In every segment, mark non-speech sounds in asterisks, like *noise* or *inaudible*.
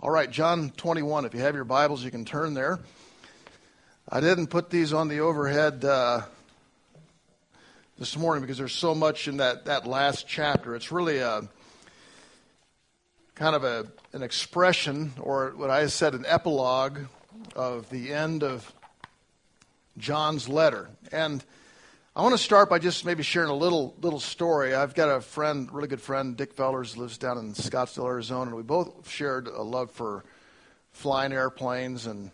All right, John 21. If you have your Bibles, you can turn there. I didn't put these on the overhead uh, this morning because there's so much in that, that last chapter. It's really a kind of a, an expression, or what I said, an epilogue of the end of John's letter. And I want to start by just maybe sharing a little little story. I've got a friend, really good friend, Dick Fellers, lives down in Scottsdale, Arizona, and we both shared a love for flying airplanes and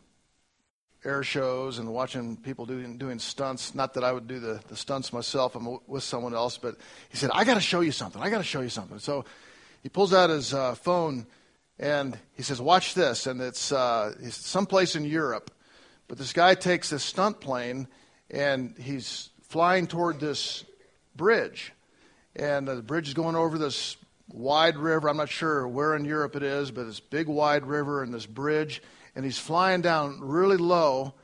air shows and watching people doing doing stunts. Not that I would do the, the stunts myself. I'm with someone else, but he said, "I got to show you something. I got to show you something." So he pulls out his uh, phone and he says, "Watch this." And it's uh, someplace in Europe, but this guy takes this stunt plane and he's flying toward this bridge. And the bridge is going over this wide river. I'm not sure where in Europe it is, but this big wide river and this bridge. And he's flying down really low.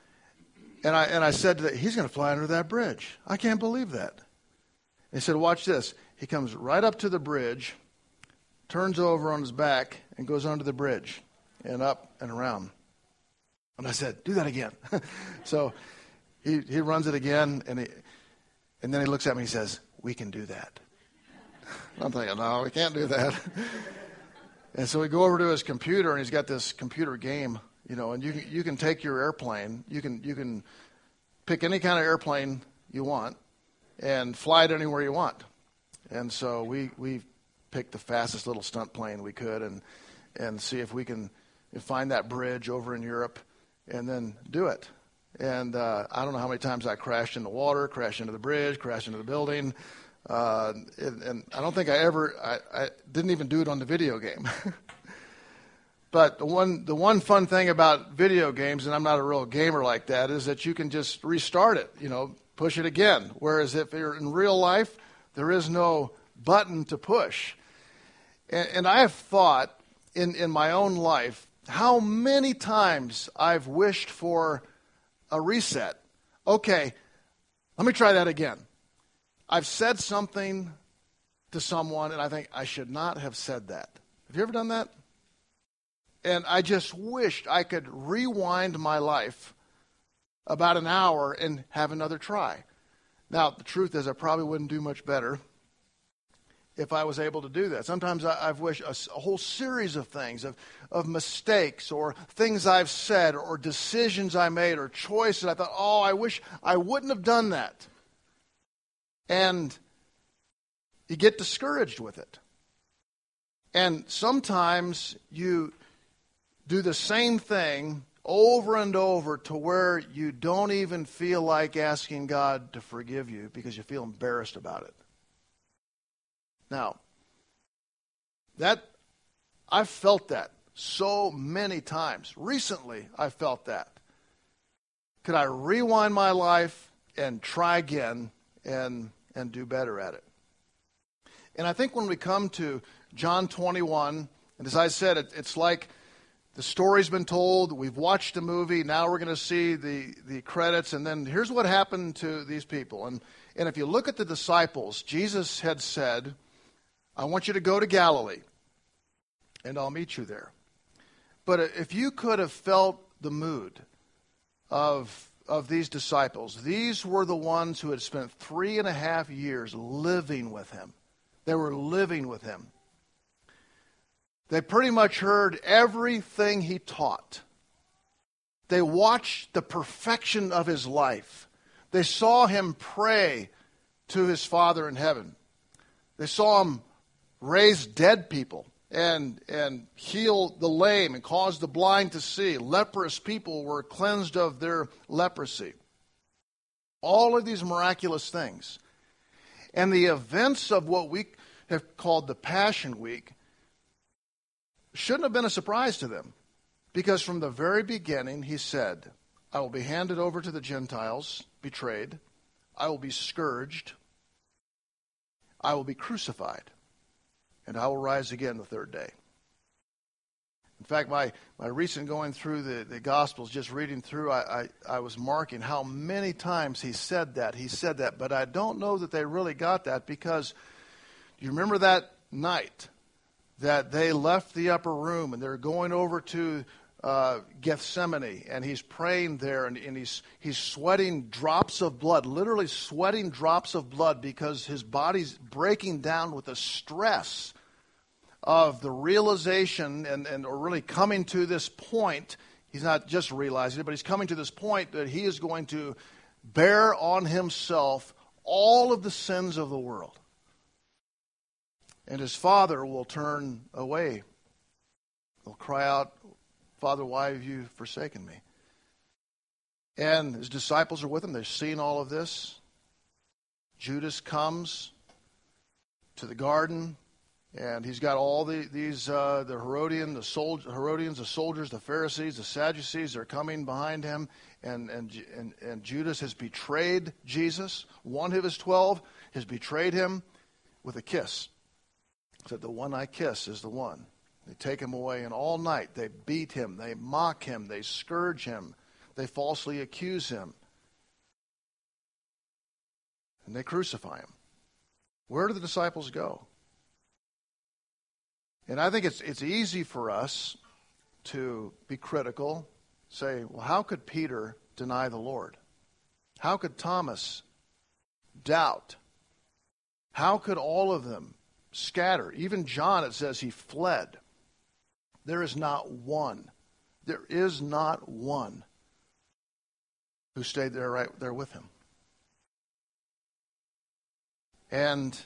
And I, and I said that he's going to fly under that bridge. I can't believe that. He said, Watch this. He comes right up to the bridge, turns over on his back, and goes under the bridge and up and around. And I said, Do that again. *laughs* so he, he runs it again, and he, and then he looks at me and he says, We can do that. *laughs* I'm thinking, No, we can't do that. *laughs* and so we go over to his computer, and he's got this computer game, you know, and you can, you can take your airplane, you can, you can pick any kind of airplane you want and fly it anywhere you want. And so we, we picked the fastest little stunt plane we could and, and see if we can find that bridge over in Europe and then do it. And uh, I don't know how many times I crashed in the water, crashed into the bridge, crashed into the building. Uh, and, and, I don't think I ever, I, I didn't even do it on the video game. *laughs* but the one, the one fun thing about video games, and I'm not a real gamer like that, is that you can just restart it, you know, push it again. Whereas if you're in real life, there is no button to push. And, and I have thought in, in my own life how many times I've wished for a reset. Okay, let me try that again. I've said something to someone, and I think I should not have said that. Have you ever done that? And I just wished I could rewind my life about an hour and have another try. Now, the truth is, I probably wouldn't do much better if I was able to do that. Sometimes I, have wished a, a, whole series of things, of, of mistakes or things I've said or decisions I made or choices. I thought, oh, I wish I wouldn't have done that. And you get discouraged with it. And sometimes you do the same thing over and over to where you don't even feel like asking God to forgive you because you feel embarrassed about it. Now, that I've felt that so many times. Recently, I felt that. Could I rewind my life and try again and and do better at it? And I think when we come to John 21, and as I said, it, it's like the story's been told. We've watched the movie. Now we're going to see the, the credits. And then here's what happened to these people. And, and if you look at the disciples, Jesus had said, I want you to go to Galilee, and I'll meet you there. But if you could have felt the mood of, of these disciples, these were the ones who had spent three and a half years living with him. They were living with him. They pretty much heard everything he taught. They watched the perfection of his life. They saw him pray to his Father in heaven. They saw him raise dead people and, and heal the lame and cause the blind to see. Leprous people were cleansed of their leprosy. All of these miraculous things. And the events of what we have called the Passion Week shouldn't have been a surprise to them. Because from the very beginning, he said, I will be handed over to the Gentiles, betrayed. I will be scourged. I will be crucified and I will rise again the third day. In fact, my, my recent going through the, the Gospels, just reading through, I, I, I was marking how many times he said that. He said that, but I don't know that they really got that because you remember that night, that they left the upper room and they're going over to uh, Gethsemane, and he's praying there, and, and, he's, he's sweating drops of blood, literally sweating drops of blood because his body's breaking down with the stress of the realization and, and really coming to this point. He's not just realizing it, but he's coming to this point that he is going to bear on himself all of the sins of the world. And his father will turn away. He'll cry out, Father, why have you forsaken me? And his disciples are with him. They've seen all of this. Judas comes to the garden, and he's got all the, these uh, the Herodian, the sol- Herodians, the soldiers, the Pharisees, the Sadducees are coming behind him, and, and, and, and Judas has betrayed Jesus. One of his twelve has betrayed him with a kiss. Said, The one I kiss is the one. They take him away, and all night they beat him, they mock him, they scourge him, they falsely accuse him, and they crucify him. Where do the disciples go? And I think it's, it's easy for us to be critical, say, well, how could Peter deny the Lord? How could Thomas doubt? How could all of them scatter? Even John, it says he fled. There is not one. There is not one who stayed there right there with him. And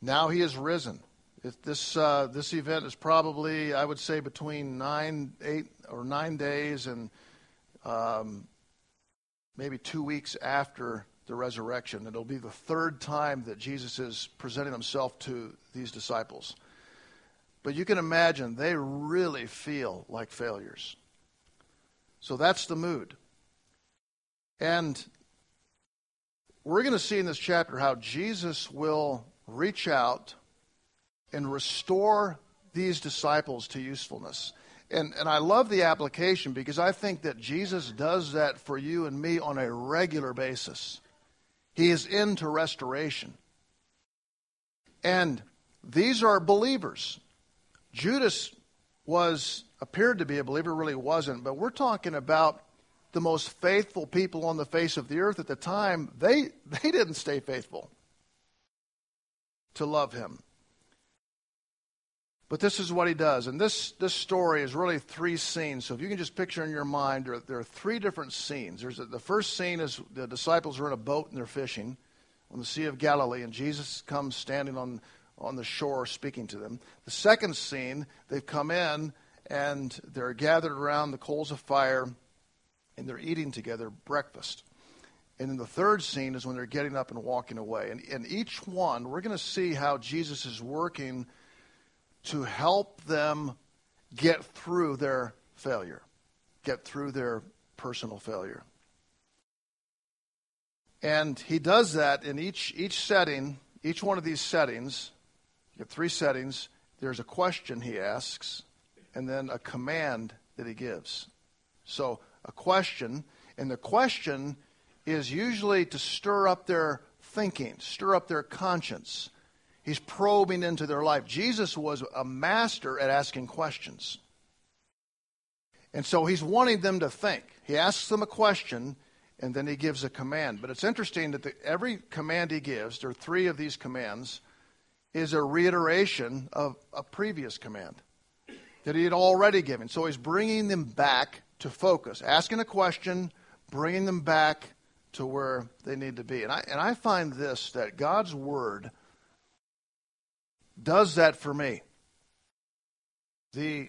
now he is risen. If this uh, this event is probably, I would say, between nine, eight, or nine days and um, maybe two weeks after the resurrection. It'll be the third time that Jesus is presenting himself to these disciples. But you can imagine they really feel like failures. So that's the mood. And we're going to see in this chapter how Jesus will reach out and restore these disciples to usefulness. And, and I love the application because I think that Jesus does that for you and me on a regular basis. He is into restoration. And these are believers. Judas was appeared to be a believer, really wasn't, but we're talking about the most faithful people on the face of the earth at the time. They they didn't stay faithful to love him. But this is what he does. And this, this story is really three scenes. So if you can just picture in your mind, there, there are three different scenes. There's a, the first scene is the disciples are in a boat and they're fishing on the Sea of Galilee, and Jesus comes standing on on the shore speaking to them. The second scene, they've come in and they're gathered around the coals of fire and they're eating together breakfast. And then the third scene is when they're getting up and walking away. And in each one, we're going to see how Jesus is working to help them get through their failure, get through their personal failure. And he does that in each, each setting, each one of these settings. You have three settings. There's a question he asks, and then a command that he gives. So, a question, and the question is usually to stir up their thinking, stir up their conscience. He's probing into their life. Jesus was a master at asking questions. And so he's wanting them to think. He asks them a question, and then he gives a command. But it's interesting that the, every command he gives, there are three of these commands, is a reiteration of a previous command that he had already given. So he's bringing them back to focus, asking a question, bringing them back to where they need to be. And I, and I find this that God's Word does that for me. The,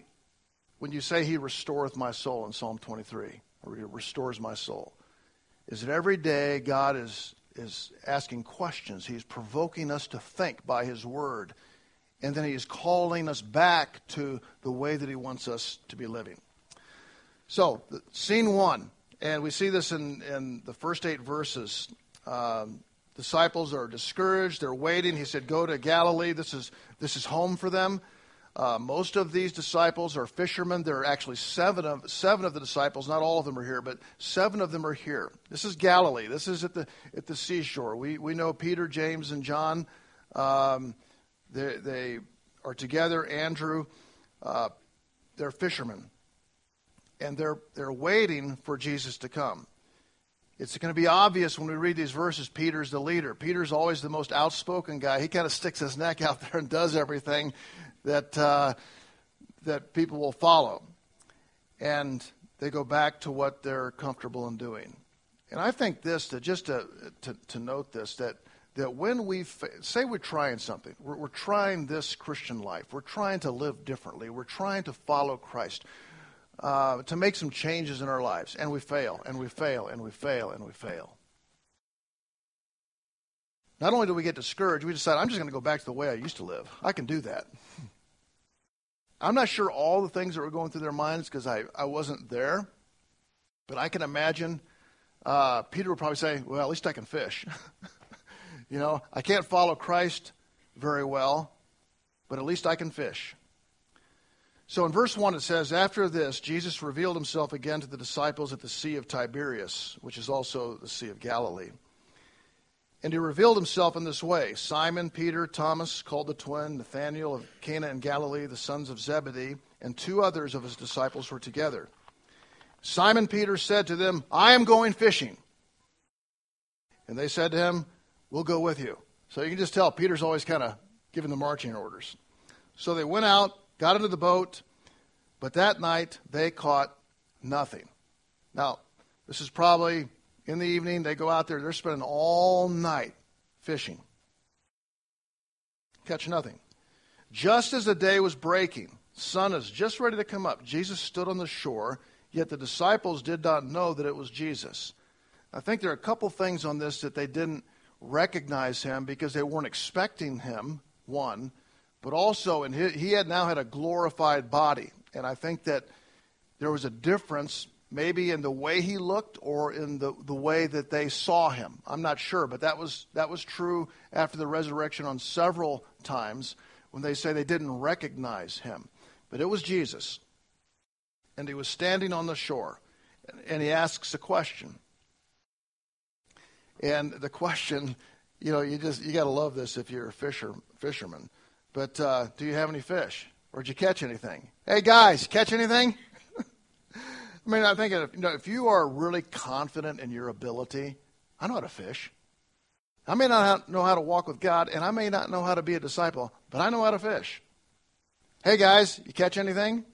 when you say He restoreth my soul in Psalm 23, or He restores my soul, is that every day God is is asking questions. He's provoking us to think by His Word. And then He's calling us back to the way that He wants us to be living. So, scene one, and we see this in, in the first eight verses. Um, disciples are discouraged. They're waiting. He said, Go to Galilee. This is, this is home for them. Uh, most of these disciples are fishermen. There are actually seven of seven of the disciples. Not all of them are here, but seven of them are here. This is Galilee. This is at the at the seashore. We we know Peter, James, and John. Um, they, they are together. Andrew, uh, they're fishermen, and they're they're waiting for Jesus to come. It's going to be obvious when we read these verses. Peter's the leader. Peter's always the most outspoken guy. He kind of sticks his neck out *laughs* there and does everything that uh, that people will follow, and they go back to what they're comfortable in doing. And I think this to just to, to, to note this that that when we say we're trying something, we're, we're, trying this Christian life, we're trying to live differently, we're trying to follow Christ, uh, to make some changes in our lives, and we fail, and we fail, and we fail, and we fail. Not only do we get discouraged, we decide, I'm just going to go back to the way I used to live. I can do that. I'm not sure all the things that were going through their minds because I, I wasn't there, but I can imagine uh, Peter would probably say, Well, at least I can fish. *laughs* you know, I can't follow Christ very well, but at least I can fish. So in verse 1 it says, After this, Jesus revealed himself again to the disciples at the Sea of Tiberias, which is also the Sea of Galilee. And he revealed himself in this way Simon, Peter, Thomas, called the twin, Nathanael of Cana in Galilee, the sons of Zebedee, and two others of his disciples were together. Simon Peter said to them, I am going fishing. And they said to him, We'll go with you. So you can just tell Peter's always kind of giving the marching orders. So they went out, got into the boat, but that night they caught nothing. Now, this is probably in the evening. They go out there, they're spending all night fishing. Catch nothing. Just as the day was breaking, sun is just ready to come up, Jesus stood on the shore Yet the disciples did not know that it was Jesus. I think there are a couple things on this that they didn't recognize him because they weren't expecting him, one, but also and he had now had a glorified body. And I think that there was a difference maybe in the way he looked or in the, the way that they saw him. I'm not sure, but that was that was true after the resurrection on several times when they say they didn't recognize him. But it was Jesus and he was standing on the shore, and he asks a question. And the question, you know, you just you got to love this if you're a fisher fisherman. But uh, do you have any fish, or did you catch anything? Hey guys, catch anything? *laughs* I mean, I think if, you know, if you are really confident in your ability, I know how to fish. I may not know how to walk with God, and I may not know how to be a disciple, but I know how to fish. Hey guys, you catch anything? *laughs*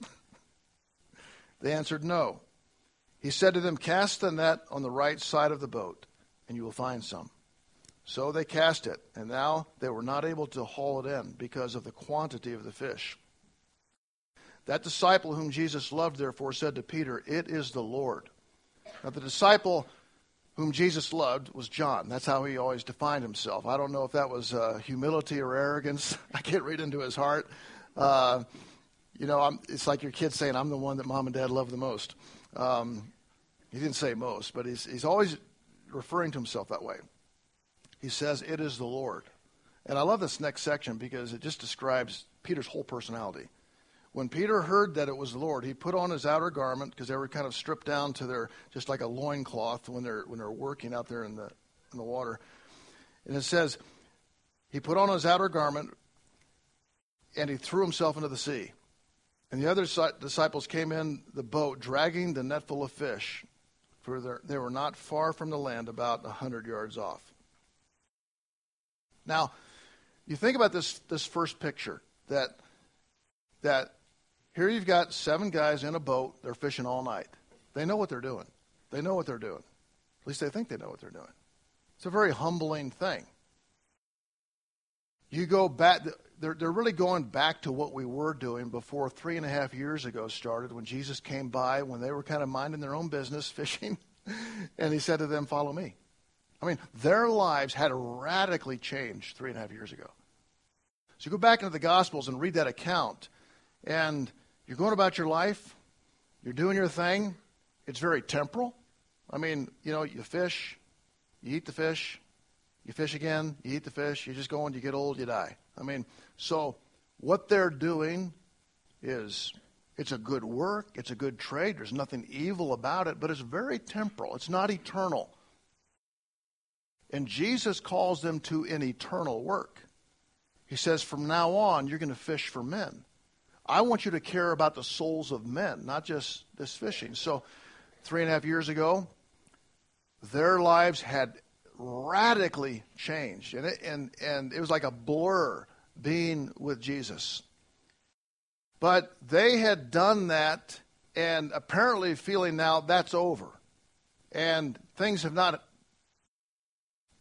They answered, No. He said to them, Cast the net on the right side of the boat, and you will find some. So they cast it, and now they were not able to haul it in because of the quantity of the fish. That disciple whom Jesus loved, therefore, said to Peter, It is the Lord. Now, the disciple whom Jesus loved was John. That's how he always defined himself. I don't know if that was uh, humility or arrogance. *laughs* I can't read into his heart. Uh, you know, I'm, it's like your kid saying, I'm the one that mom and dad love the most. Um, he didn't say most, but he's, he's always referring to himself that way. He says, It is the Lord. And I love this next section because it just describes Peter's whole personality. When Peter heard that it was the Lord, he put on his outer garment because they were kind of stripped down to their just like a loincloth when they're when they're working out there in the in the water. And it says, he put on his outer garment and he threw himself into the sea. And the other disciples came in the boat, dragging the net full of fish, for they were not far from the land, about a hundred yards off. Now, you think about this this first picture that that here you've got seven guys in a boat, they're fishing all night. They know what they're doing. They know what they're doing. At least they think they know what they're doing. It's a very humbling thing. You go back, they're, they're really going back to what we were doing before three and a half years ago started when Jesus came by, when they were kind of minding their own business, *laughs* fishing, and he said to them, Follow me. I mean, their lives had radically changed three and a half years ago. So you go back into the Gospels and read that account, and you're going about your life, you're doing your thing. It's very temporal. I mean, you know, you fish, you eat the fish, you fish again, you eat the fish, you just go and you get old, you die. I mean, so what they're doing is it's a good work, it's a good trade, there's nothing evil about it, but it's very temporal, it's not eternal. And Jesus calls them to an eternal work. He says, from now on, you're going to fish for men. I want you to care about the souls of men, not just this fishing. So, three and a half years ago, their lives had radically changed. And it, and, and it was like a blur being with Jesus. But they had done that and apparently feeling now that's over. And things have not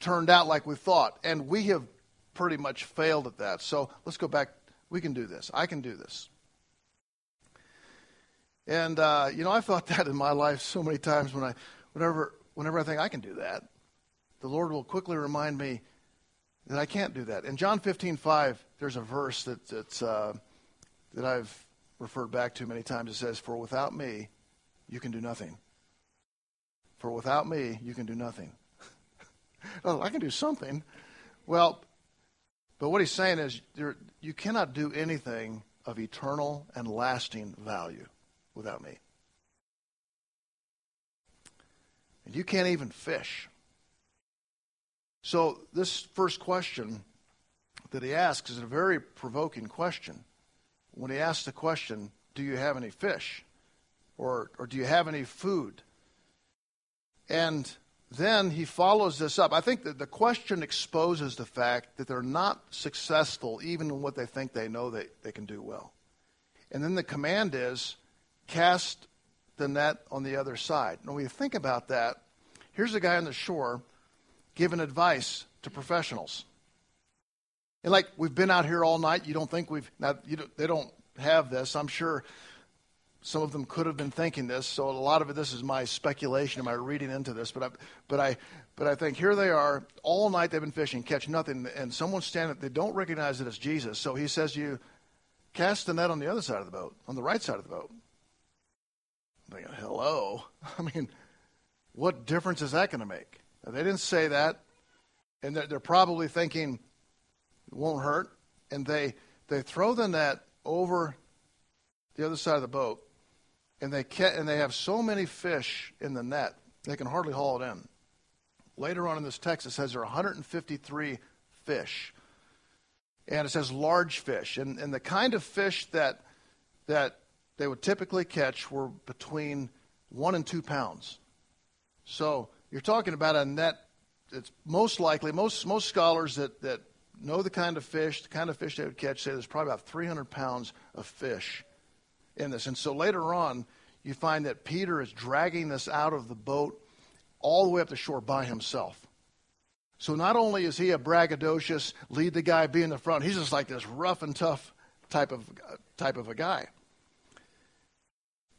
turned out like we thought. And we have pretty much failed at that. So let's go back. We can do this. I can do this. And uh, you know, I thought *laughs* that in my life so many times when I, whenever, whenever I think I can do that, the Lord will quickly remind me that I can't do that. In John 15, 5, there's a verse that, that's, uh, that I've referred back to many times. It says, For without me, you can do nothing. For without me, you can do nothing. *laughs* oh, I can do something. Well, but what he's saying is you cannot do anything of eternal and lasting value without me. And you can't even fish. So, this first question that he asks is a very provoking question. When he asks the question, Do you have any fish? Or, or do you have any food? And then he follows this up. I think that the question exposes the fact that they're not successful even in what they think they know they, they can do well. And then the command is cast the net on the other side. And when you think about that, here's a guy on the shore giving advice to professionals. And like we've been out here all night, you don't think we've now you don't, they don't have this. I'm sure some of them could have been thinking this. So a lot of it, this is my speculation, and my reading into this. But I, but I, but I think here they are all night. They've been fishing, catch nothing, and someone's standing. They don't recognize it as Jesus. So he says, to "You cast the net on the other side of the boat, on the right side of the boat." I'm thinking, hello. *laughs* I mean, what difference is that going to make? Now, they didn't say that, and they're, they're probably thinking it won't hurt, and they they throw the net over the other side of the boat, and they ca- and they have so many fish in the net they can hardly haul it in. Later on in this text, it says there are 153 fish, and it says large fish, and and the kind of fish that that they would typically catch were between one and two pounds. So you're talking about a net that's most likely, most, most scholars that, that know the kind of fish, the kind of fish they would catch, say there's probably about 300 pounds of fish in this. And so later on, you find that Peter is dragging this out of the boat all the way up the shore by himself. So not only is he a braggadocious, lead the guy, be in the front, he's just like this rough and tough type of, type of a guy.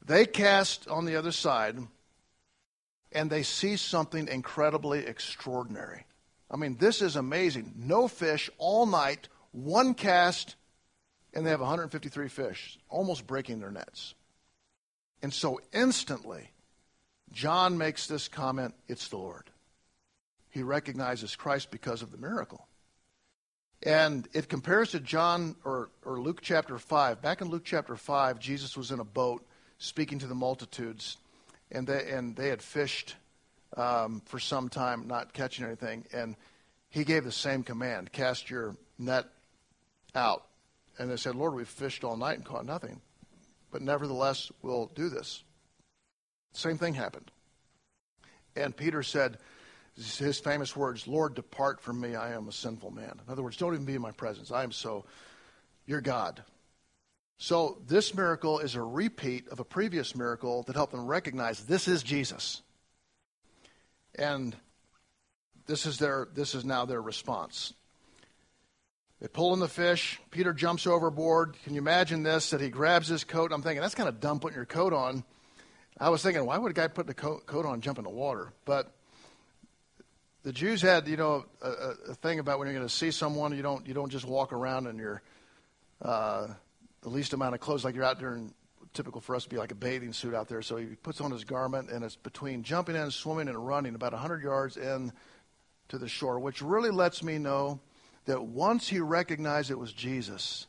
They cast on the other side and they see something incredibly extraordinary. I mean, this is amazing. No fish all night, one cast, and they have 153 fish, almost breaking their nets. And so instantly, John makes this comment it's the Lord. He recognizes Christ because of the miracle. And it compares to John or, or Luke chapter 5. Back in Luke chapter 5, Jesus was in a boat speaking to the multitudes and they and they had fished um, for some time, not catching anything, and he gave the same command: cast your net out. And they said, Lord, we've fished all night and caught nothing, but nevertheless we'll do this. Same thing happened, and Peter said. His famous words, Lord, depart from me, I am a sinful man. In other words, don't even be in my presence. I am so, you're God. So this miracle is a repeat of a previous miracle that helped them recognize this is Jesus. And this is their this is now their response. They pull in the fish. Peter jumps overboard. Can you imagine this? That he grabs his coat. I'm thinking that's kind of dumb putting your coat on. I was thinking, why would a guy put the coat, coat on jump in the water? But the Jews had, you know, a, a thing about when you're going to see someone, you don't you don't just walk around in your uh, the least amount of clothes, like you're out there and typical for us to be like a bathing suit out there. So he puts on his garment, and it's between jumping in, swimming, and running about 100 yards in to the shore, which really lets me know that once he recognized it was Jesus,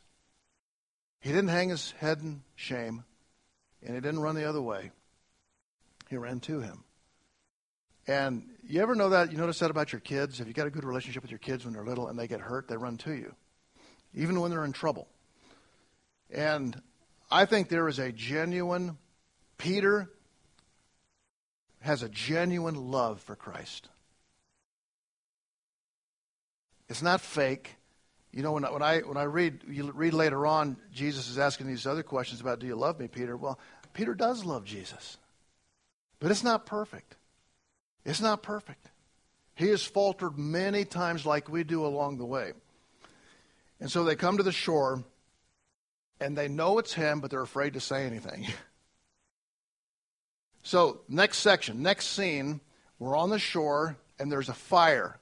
he didn't hang his head in shame, and he didn't run the other way. He ran to him. And you ever know that? You notice that about your kids? If you got a good relationship with your kids when they're little and they get hurt, they run to you. even when they're in trouble. And I think there is a genuine, Peter has a genuine love for Christ. It's not fake. You know, when, when I when I read you read later on, Jesus is asking these other questions about, "Do you love me, Peter?" Well, Peter does love Jesus, but it's not perfect. It's not perfect. He has faltered many times, like we do along the way. And so they come to the shore, and they know it's him, but they're afraid to say anything. *laughs* so, next section, next scene, we're on the shore, and there's a fire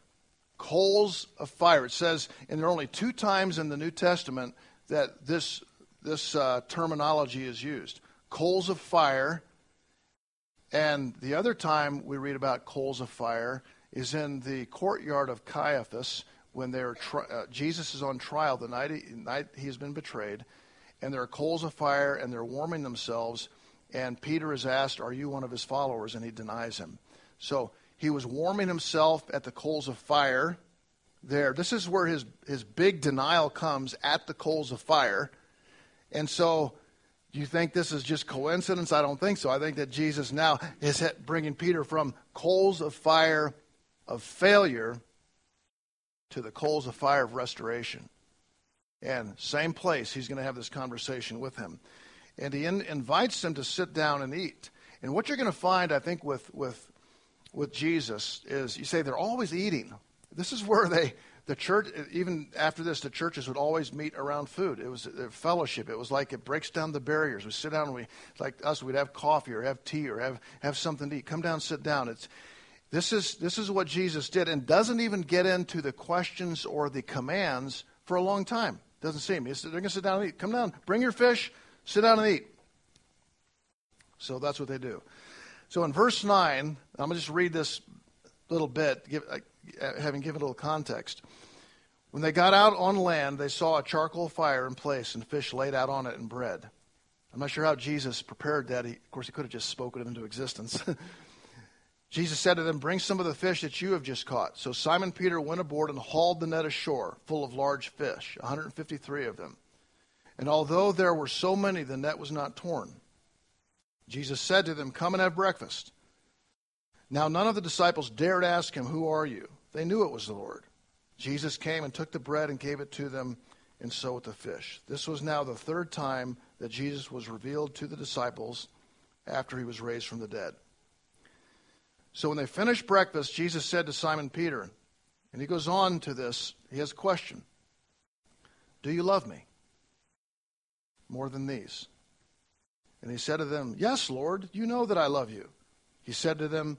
coals of fire. It says, and there are only two times in the New Testament that this, this uh, terminology is used coals of fire. And the other time we read about coals of fire is in the courtyard of Caiaphas when they're tri- uh, Jesus is on trial the night he, night he has been betrayed, and there are coals of fire and they're warming themselves. And Peter is asked, "Are you one of his followers?" And he denies him. So he was warming himself at the coals of fire there. This is where his, his big denial comes at the coals of fire. And so, do you think this is just coincidence? I don't think so. I think that Jesus now is bringing Peter from coals of fire of failure to the coals of fire of restoration. And same place, he's going to have this conversation with him. And he in, invites him to sit down and eat. And what you're going to find, I think, with, with with Jesus is you say they're always eating. This is where they, the church, even after this, the churches would always meet around food. It was a fellowship. It was like it breaks down the barriers. We sit down and we, like us, we'd have coffee or have tea or have, have something to eat. Come down, sit down. It's, this is, this is what Jesus did and doesn't even get into the questions or the commands for a long time. Doesn't seem. Said, they're going to sit down and eat. Come down, bring your fish, sit down and eat. So that's what they do. So in verse 9, I'm going to just read this little bit, give, uh, having given a little context. When they got out on land, they saw a charcoal fire in place and fish laid out on it and bread. I'm not sure how Jesus prepared that. He, of course, he could have just spoken it into existence. *laughs* Jesus said to them, Bring some of the fish that you have just caught. So Simon Peter went aboard and hauled the net ashore, full of large fish, 153 of them. And although there were so many, the net was not torn. Jesus said to them, Come and have breakfast. Now none of the disciples dared ask him, Who are you? They knew it was the Lord. Jesus came and took the bread and gave it to them, and so with the fish. This was now the third time that Jesus was revealed to the disciples after he was raised from the dead. So when they finished breakfast, Jesus said to Simon Peter, and he goes on to this, he has a question Do you love me more than these? And he said to them, Yes, Lord, you know that I love you. He said to them,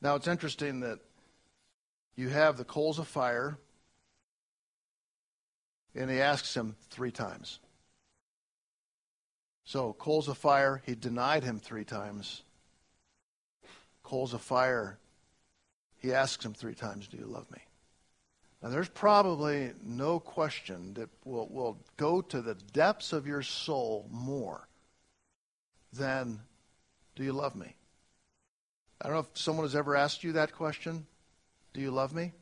Now it's interesting that you have the coals of fire, and he asks him three times. So, coals of fire, he denied him three times. Coals of fire, he asks him three times, Do you love me? Now, there's probably no question that will, will go to the depths of your soul more than, Do you love me? I don't know if someone has ever asked you that question. Do you love me?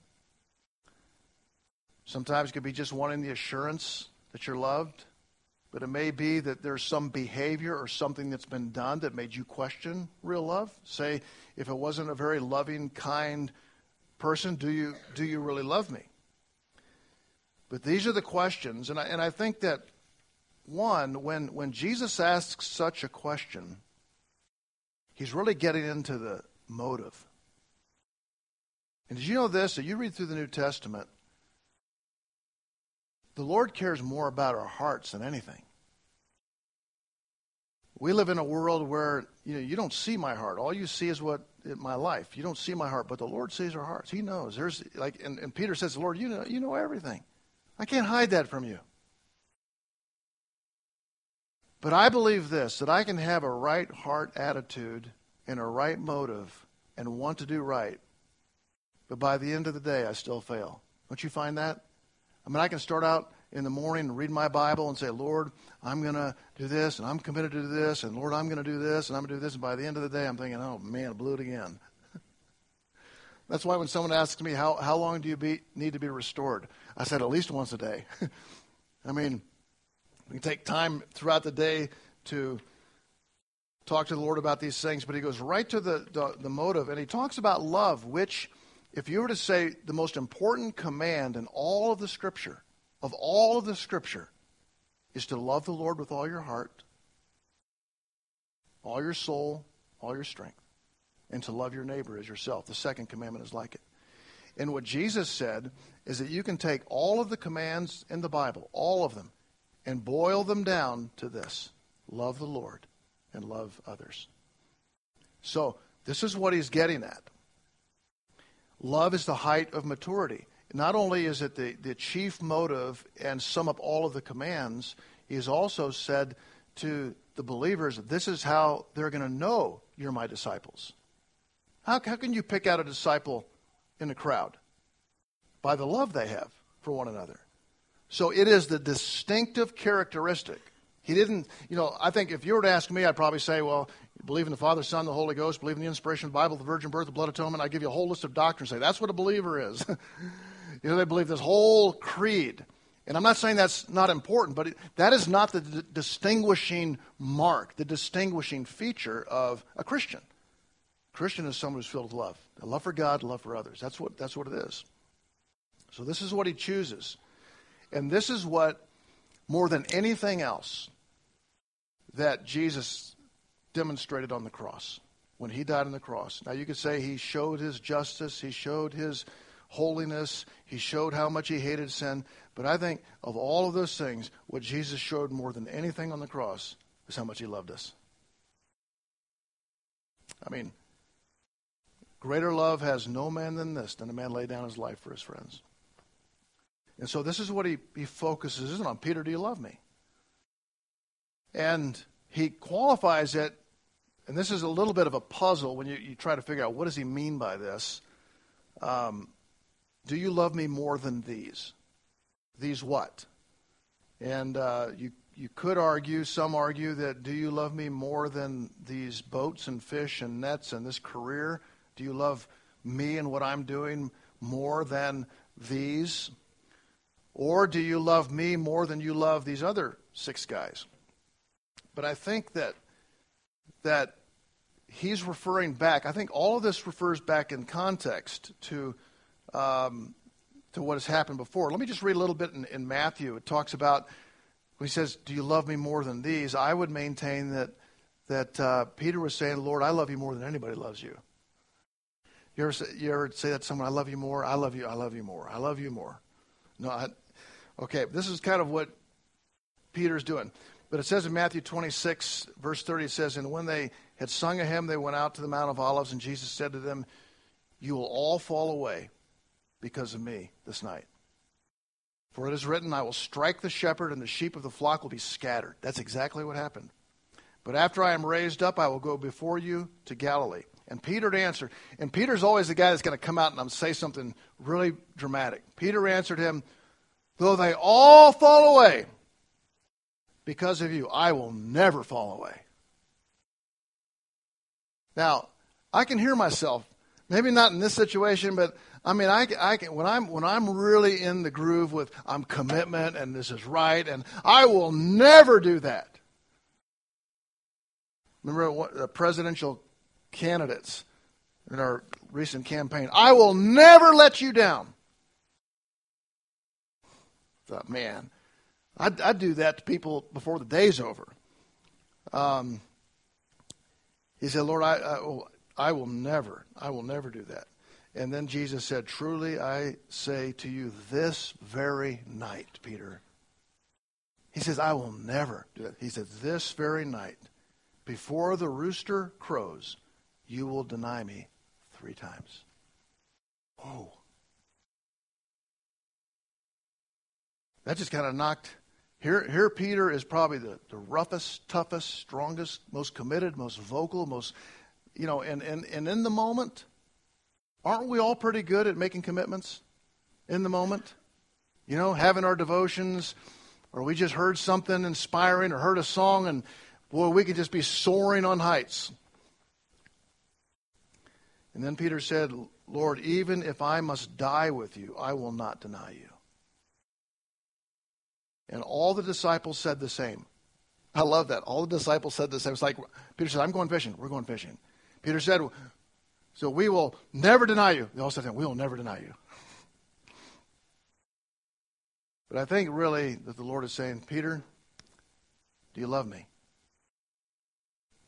Sometimes it could be just wanting the assurance that you're loved, but it may be that there's some behavior or something that's been done that made you question real love. Say, if it wasn't a very loving, kind, person, do you, do you really love me? But these are the questions, and I, and I think that, one, when, when Jesus asks such a question, he's really getting into the motive. And did you know this? That you read through the New Testament, the Lord cares more about our hearts than anything. We live in a world where you know you don't see my heart. All you see is what my life. You don't see my heart, but the Lord sees our hearts. He knows. There's like and, and Peter says, Lord, you know you know everything. I can't hide that from you. But I believe this that I can have a right heart attitude and a right motive and want to do right, but by the end of the day, I still fail. Don't you find that? I mean, I can start out in the morning and read my Bible and say, Lord, I'm going to do this, and I'm committed to do this, and Lord, I'm going to do this, and I'm going to do this. And by the end of the day, I'm thinking, oh, man, I blew it again. *laughs* That's why when someone asks me, how, how long do you be, need to be restored? I said, at least once a day. *laughs* I mean, we can take time throughout the day to talk to the Lord about these things, but he goes right to the, the, the motive, and he talks about love, which, if you were to say the most important command in all of the Scripture, of all of the Scripture, is to love the Lord with all your heart, all your soul, all your strength, and to love your neighbor as yourself. The second commandment is like it. And what Jesus said is that you can take all of the commands in the Bible, all of them, and boil them down to this love the Lord and love others. So, this is what he's getting at. Love is the height of maturity. Not only is it the, the chief motive and sum up all of the commands, he's also said to the believers, this is how they're going to know you're my disciples. How, how can you pick out a disciple in a crowd? By the love they have for one another. So it is the distinctive characteristic. He didn't, you know, I think if you were to ask me, I'd probably say, well, believe in the Father, Son, the Holy Ghost, believe in the inspiration of the Bible, the virgin birth, the blood atonement. I'd give you a whole list of doctrines. Say, that's what a believer is. *laughs* you know, they believe this whole creed. And I'm not saying that's not important, but it, that is not the d- distinguishing mark, the distinguishing feature of a Christian. A Christian is someone who's filled with love. A love for God, love for others. That's what, that's what it is. So this is what he chooses. And this is what, more than anything else, that Jesus demonstrated on the cross when he died on the cross. Now, you could say he showed his justice, he showed his holiness, he showed how much he hated sin. But I think of all of those things, what Jesus showed more than anything on the cross is how much he loved us. I mean, greater love has no man than this, than a man lay down his life for his friends. And so this is what he, he focuses isn't on. Peter, do you love me? And he qualifies it, and this is a little bit of a puzzle when you, you try to figure out what does he mean by this. Um, do you love me more than these? These what? And uh, you you could argue, some argue that do you love me more than these boats and fish and nets and this career? Do you love me and what I'm doing more than these? Or do you love me more than you love these other six guys? But I think that that he's referring back. I think all of this refers back in context to um, to what has happened before. Let me just read a little bit in, in Matthew. It talks about he says, "Do you love me more than these?" I would maintain that that uh, Peter was saying, "Lord, I love you more than anybody loves you." You ever, say, you ever say that to someone, "I love you more. I love you. I love you more. I love you more." No, I, Okay, this is kind of what Peter's doing. But it says in Matthew 26, verse 30, it says, And when they had sung a hymn, they went out to the Mount of Olives, and Jesus said to them, You will all fall away because of me this night. For it is written, I will strike the shepherd, and the sheep of the flock will be scattered. That's exactly what happened. But after I am raised up, I will go before you to Galilee. And Peter answered, and Peter's always the guy that's going to come out and say something really dramatic. Peter answered him, Though they all fall away because of you, I will never fall away. Now, I can hear myself. Maybe not in this situation, but I mean, I, I can, when I'm when I'm really in the groove with I'm commitment and this is right, and I will never do that. Remember what the presidential candidates in our recent campaign? I will never let you down thought, man, I'd, I'd, do that to people before the day's over. Um, he said, Lord, I, I, will, I will never, I will never do that. And then Jesus said, Truly I say to you, this very night, Peter. He says, I will never do that. He said, This very night, before the rooster crows, you will deny me three times. Oh. That just kind of knocked. Here, here Peter is probably the, the roughest, toughest, strongest, most committed, most vocal, most, you know, and, and, and in the moment, aren't we all pretty good at making commitments in the moment? You know, having our devotions, or we just heard something inspiring or heard a song, and boy, we could just be soaring on heights. And then Peter said, Lord, even if I must die with you, I will not deny you. And all the disciples said the same. I love that. All the disciples said the same. It's like Peter said, I'm going fishing. We're going fishing. Peter said, So we will never deny you. They all said, We will never deny you. But I think really that the Lord is saying, Peter, do you love me?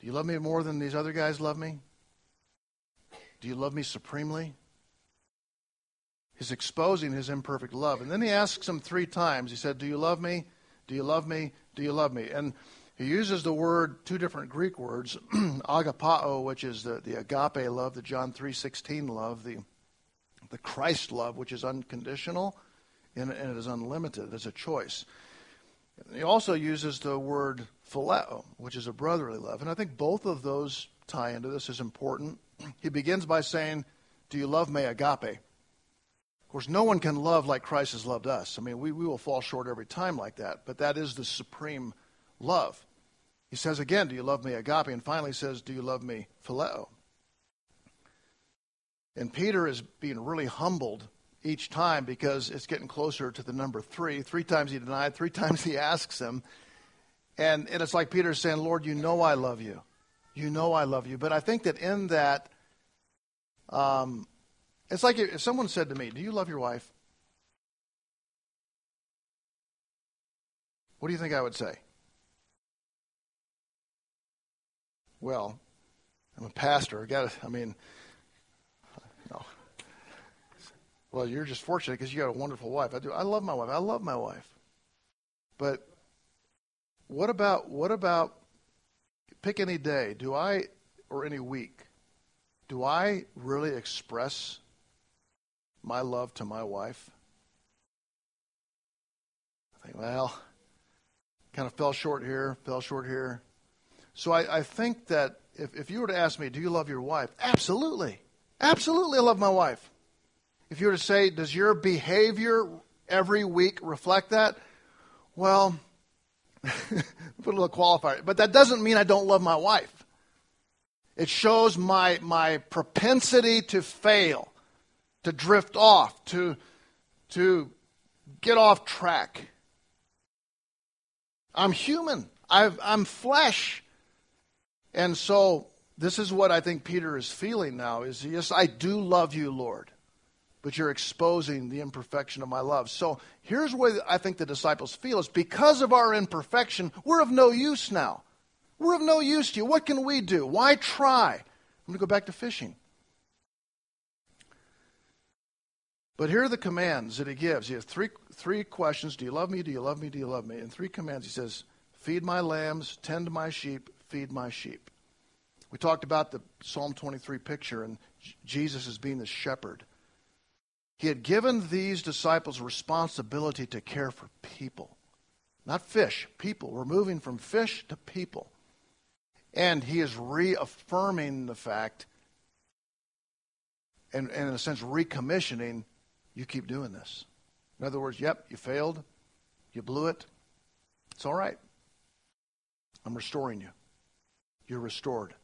Do you love me more than these other guys love me? Do you love me supremely? He's exposing his imperfect love. And then he asks him three times. He said, Do you love me? Do you love me? Do you love me? And he uses the word, two different Greek words, *clears throat* agapao, which is the, the agape love, the John 3.16 love, the, the Christ love, which is unconditional, and, and it is unlimited. It's a choice. He also uses the word phileo, which is a brotherly love. And I think both of those tie into this is important. *clears throat* He begins by saying, Do you love me, agape? Of course, no one can love like Christ has loved us. I mean, we, we will fall short every time like that, but that is the supreme love. He says again, Do you love me, agape? And finally says, Do you love me, phileo? And Peter is being really humbled each time because it's getting closer to the number three. Three times he denied, three *laughs* times he asks him. And, and it's like Peter saying, Lord, you know I love you. You know I love you. But I think that in that, um, it's like if someone said to me, Do you love your wife? What do you think I would say? Well, I'm a pastor. I got I mean, no. Well, you're just fortunate because you got a wonderful wife. I do. I love my wife. I love my wife. But what about what about pick any day? Do I or any week? Do I really express my love to my wife? I think, well, kind of fell short here, fell short here. So I, I think that if, if you were to ask me, do you love your wife? Absolutely. Absolutely, I love my wife. If you were to say, does your behavior every week reflect that? Well, *laughs* put a little qualifier. But that doesn't mean I don't love my wife. It shows my, my propensity to fail, to drift off, to, to get off track. I'm human. i am flesh. And so this is what I think Peter is feeling now is yes, I do love you, Lord but you're exposing the imperfection of my love. So here's where I think the disciples feel is because of our imperfection, we're of no use now. We're of no use to you. What can we do? Why try? I'm going to go back to fishing. But here are the commands that he gives. He has three, three questions Do you love me? Do you love me? Do you love me? And three commands. He says, Feed my lambs, tend my sheep, feed my sheep. We talked about the Psalm 23 picture and Jesus as being the shepherd. He had given these disciples responsibility to care for people, not fish, people. We're moving from fish to people. And he is reaffirming the fact, and, and in a sense, recommissioning you keep doing this. In other words, yep, you failed, you blew it. It's all right. I'm restoring you. You're restored.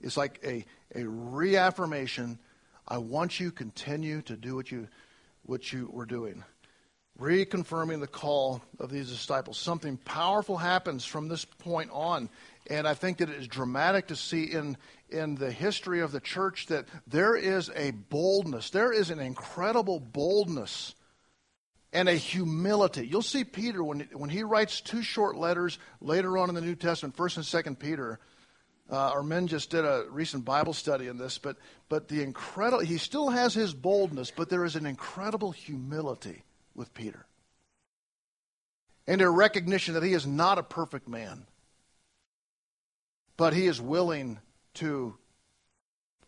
It's like a, a reaffirmation. I want you to continue to do what you what you were doing. Reconfirming the call of these disciples. Something powerful happens from this point on. And I think that it is dramatic to see in, in the history of the church that there is a boldness, there is an incredible boldness and a humility. You'll see Peter when, when he writes two short letters later on in the New Testament, 1st and 2nd Peter. Uh, our men just did a recent Bible study in this, but, but the incredible, he still has his boldness, but there is an incredible humility with Peter. And a recognition that he is not a perfect man, but he is willing to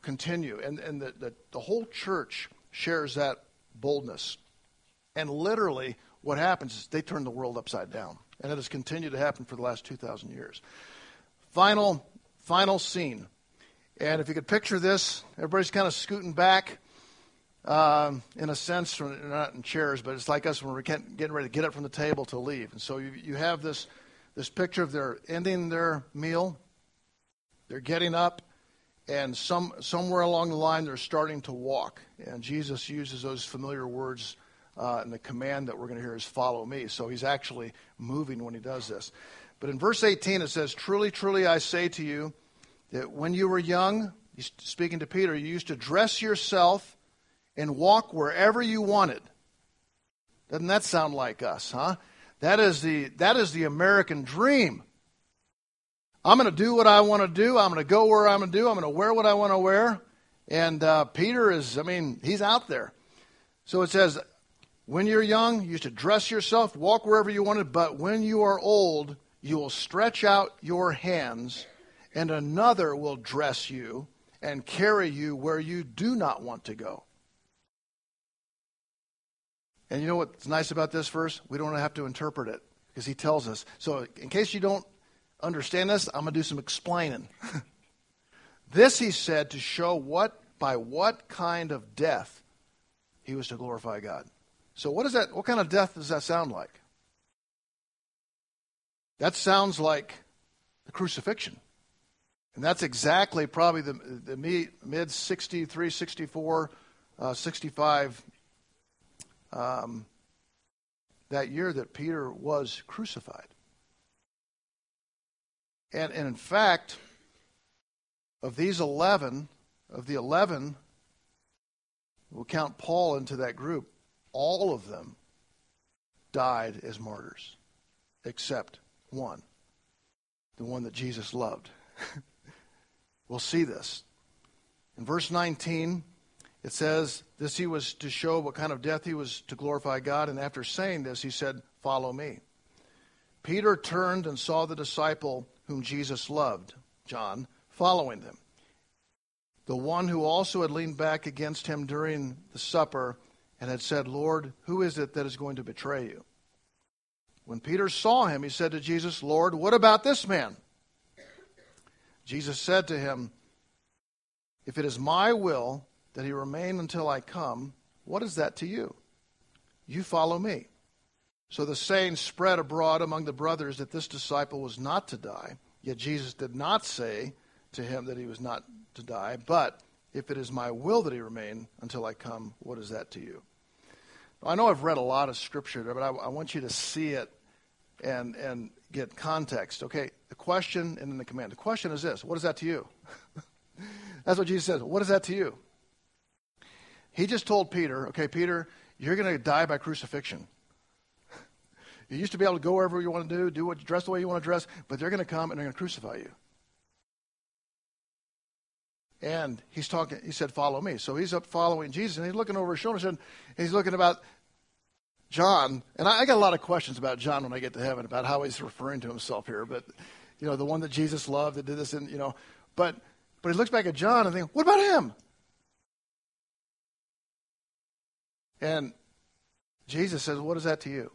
continue. And, and the, the, the whole church shares that boldness. And literally, what happens is they turn the world upside down. And it has continued to happen for the last 2,000 years. Final, final scene. And if you could picture this, everybody's kind of scooting back. Um, in a sense, they're not in chairs, but it's like us when we're getting ready to get up from the table to leave. And so you, you have this, this picture of their ending their meal, they're getting up, and some, somewhere along the line they're starting to walk. And Jesus uses those familiar words, uh, and the command that we're going to hear is follow me. So he's actually moving when he does this. But in verse 18 it says, Truly, truly, I say to you that when you were young, speaking to Peter, you used to dress yourself and walk wherever you wanted. Doesn't that sound like us, huh? That is the, that is the American dream. I'm going to do what I want to do. I'm going to go where I'm going to do. I'm going to wear what I want to wear. And uh, Peter is, I mean, he's out there. So it says, when you're young, you should dress yourself, walk wherever you wanted, but when you are old, you will stretch out your hands, and another will dress you and carry you where you do not want to go. And you know what's nice about this verse? We don't have to interpret it because he tells us. So, in case you don't understand this, I'm going to do some explaining. *laughs* this he said to show what by what kind of death he was to glorify God. So, what is that? What kind of death does that sound like? That sounds like the crucifixion. And that's exactly probably the, the mid 63, 64, uh, 65 um, that year that Peter was crucified. And, and in fact, of these 11, of the 11, we'll count Paul into that group, all of them died as martyrs, except one, the one that Jesus loved. *laughs* we'll see this. In verse 19, it says, This he was to show what kind of death he was to glorify God. And after saying this, he said, Follow me. Peter turned and saw the disciple whom Jesus loved, John, following them. The one who also had leaned back against him during the supper and had said, Lord, who is it that is going to betray you? When Peter saw him, he said to Jesus, Lord, what about this man? Jesus said to him, If it is my will that he remain until I come, what is that to you? You follow me. So the saying spread abroad among the brothers that this disciple was not to die. Yet Jesus did not say to him that he was not to die, but if it is my will that he remain until I come, what is that to you? I know I've read a lot of scripture but I, I want you to see it and, and get context. Okay, the question and then the command. The question is this What is that to you? *laughs* That's what Jesus says. What is that to you? He just told Peter, okay, Peter, you're going to die by crucifixion. You used to be able to go wherever you want to do, do what dress the way you want to dress, but they're going to come and they're going to crucify you. And he's talking. He said, "Follow me." So he's up following Jesus, and he's looking over his shoulder, and he's looking about John. And I, I, got a lot of questions about John when I get to heaven about how he's referring to himself here. But you know, the one that Jesus loved that did this, and you know, but but he looks back at John and thinks, "What about him?" And Jesus says, What is that to you?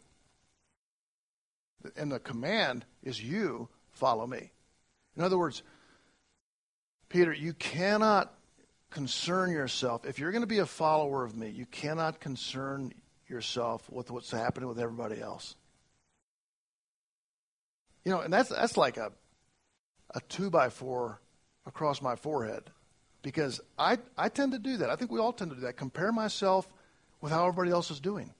And the command is you follow me. In other words, Peter, you cannot concern yourself. If you're going to be a follower of me, you cannot concern yourself with what's happening with everybody else. You know, and that's that's like a a two by four across my forehead. Because I I tend to do that. I think we all tend to do that. Compare myself with how everybody else is doing.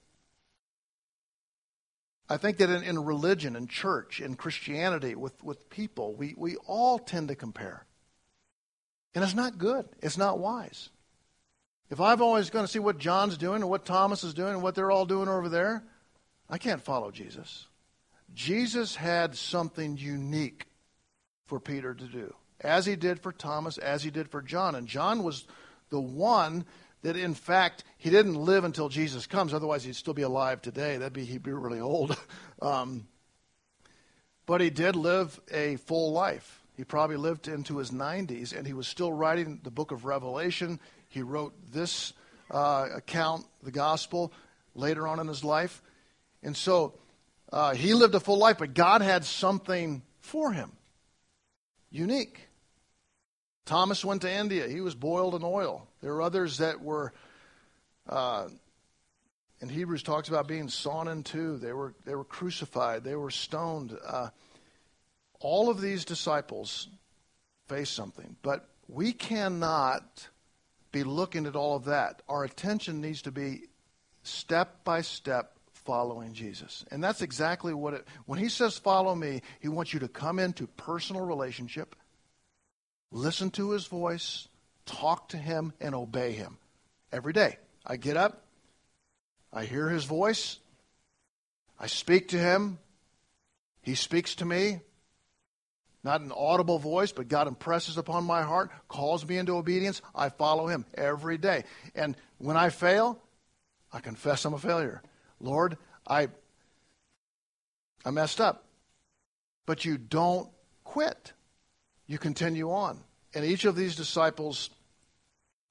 I think that in, in religion, in church, in Christianity, with, with people, we, we all tend to compare. And it's not good. It's not wise. If I'm always going to see what John's doing and what Thomas is doing and what they're all doing over there, I can't follow Jesus. Jesus had something unique for Peter to do, as he did for Thomas, as he did for John. And John was the one that in fact he didn't live until Jesus comes. Otherwise, he'd still be alive today. That'd be he'd be really old. *laughs* um, but he did live a full life. He probably lived into his 90s, and he was still writing the book of Revelation. He wrote this uh, account, the gospel, later on in his life. And so uh, he lived a full life, but God had something for him unique. Thomas went to India. He was boiled in oil. There are others that were, uh, in Hebrews talks about being sawn in two. They were, they were crucified. They were stoned. Uh, all of these disciples face something, but we cannot be looking at all of that. Our attention needs to be step by step following Jesus. And that's exactly what it when he says follow me, he wants you to come into personal relationship, listen to his voice, talk to him and obey him every day. I get up, I hear his voice, I speak to him, he speaks to me, not an audible voice, but God impresses upon my heart, calls me into obedience. I follow Him every day. And when I fail, I confess I'm a failure. Lord, I, I messed up. But you don't quit, you continue on. And each of these disciples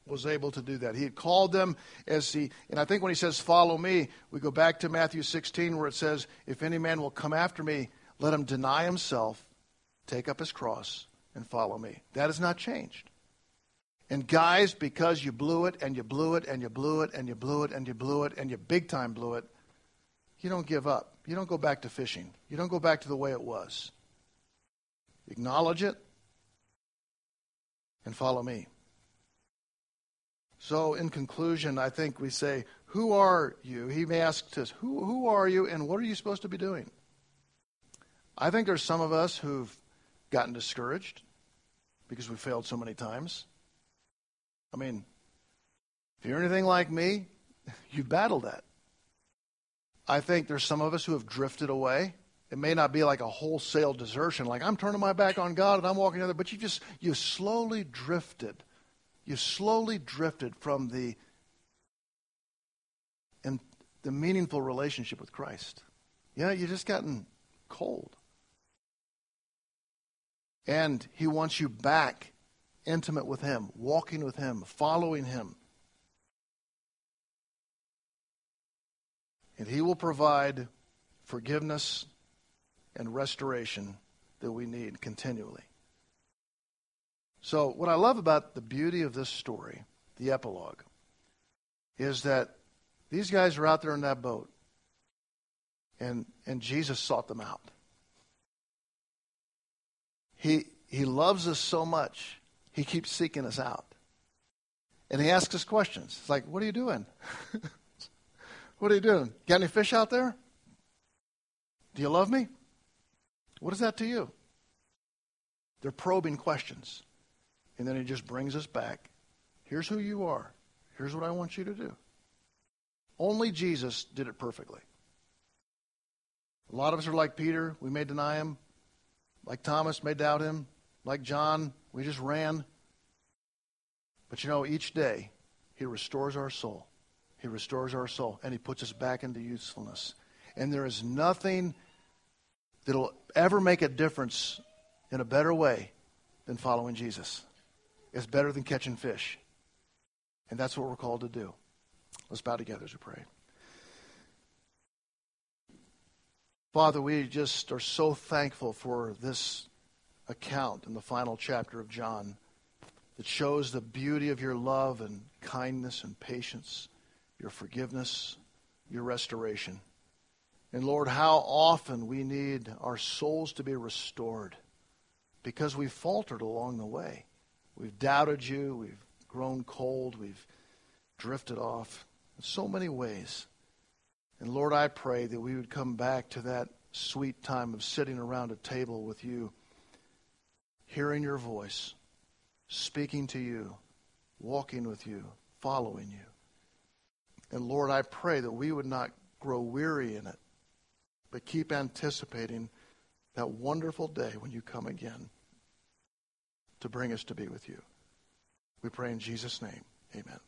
was able to do that. He had called them as he, and I think when he says, Follow me, we go back to Matthew 16 where it says, If any man will come after me, let him deny himself take up his cross, and follow me. That has not changed. And guys, because you blew it and you blew it and you blew it and you blew it and you blew it and you big time blew it, you don't give up. You don't go back to fishing. You don't go back to the way it was. Acknowledge it and follow me. So, in conclusion, I think we say, Who are you? He may ask us, who, who are you and what are you supposed to be doing? I think there's some of us who've gotten discouraged because we failed so many times. I mean, if you're anything like me, *laughs* you've battled that. I think there's some of us who have drifted away. It may not be like a wholesale desertion, like I'm turning my back on God and I'm walking other, but you just you slowly drifted. You slowly drifted from the in the meaningful relationship with Christ. Yeah, you just gotten cold. And He wants you back intimate with Him, walking with Him, following Him. And He will provide forgiveness and restoration that we need continually. So, what I love about the beauty of this story, the epilogue, is that these guys are out there in that boat, and, and Jesus sought them out. He, he loves us so much, he keeps seeking us out. And he asks us questions. It's like, what are you doing? *laughs* what are you doing? Got any fish out there? Do you love me? What is that to you? They're probing questions. And then he just brings us back. Here's who you are. Here's what I want you to do. Only Jesus did it perfectly. A lot of us are like Peter. We may deny him. Like Thomas may doubt him. Like John, we just ran. But you know, each day, he restores our soul. He restores our soul, and he puts us back into usefulness. And there is nothing that'll ever make a difference in a better way than following Jesus. It's better than catching fish. And that's what we're called to do. Let's bow together as we pray. Father, we just are so thankful for this account in the final chapter of John that shows the beauty of your love and kindness and patience, your forgiveness, your restoration. And Lord, how often we need our souls to be restored because we've faltered along the way. We've doubted you, we've grown cold, we've drifted off in so many ways. And Lord, I pray that we would come back to that sweet time of sitting around a table with you, hearing your voice, speaking to you, walking with you, following you. And Lord, I pray that we would not grow weary in it, but keep anticipating that wonderful day when you come again to bring us to be with you. We pray in Jesus' name. Amen.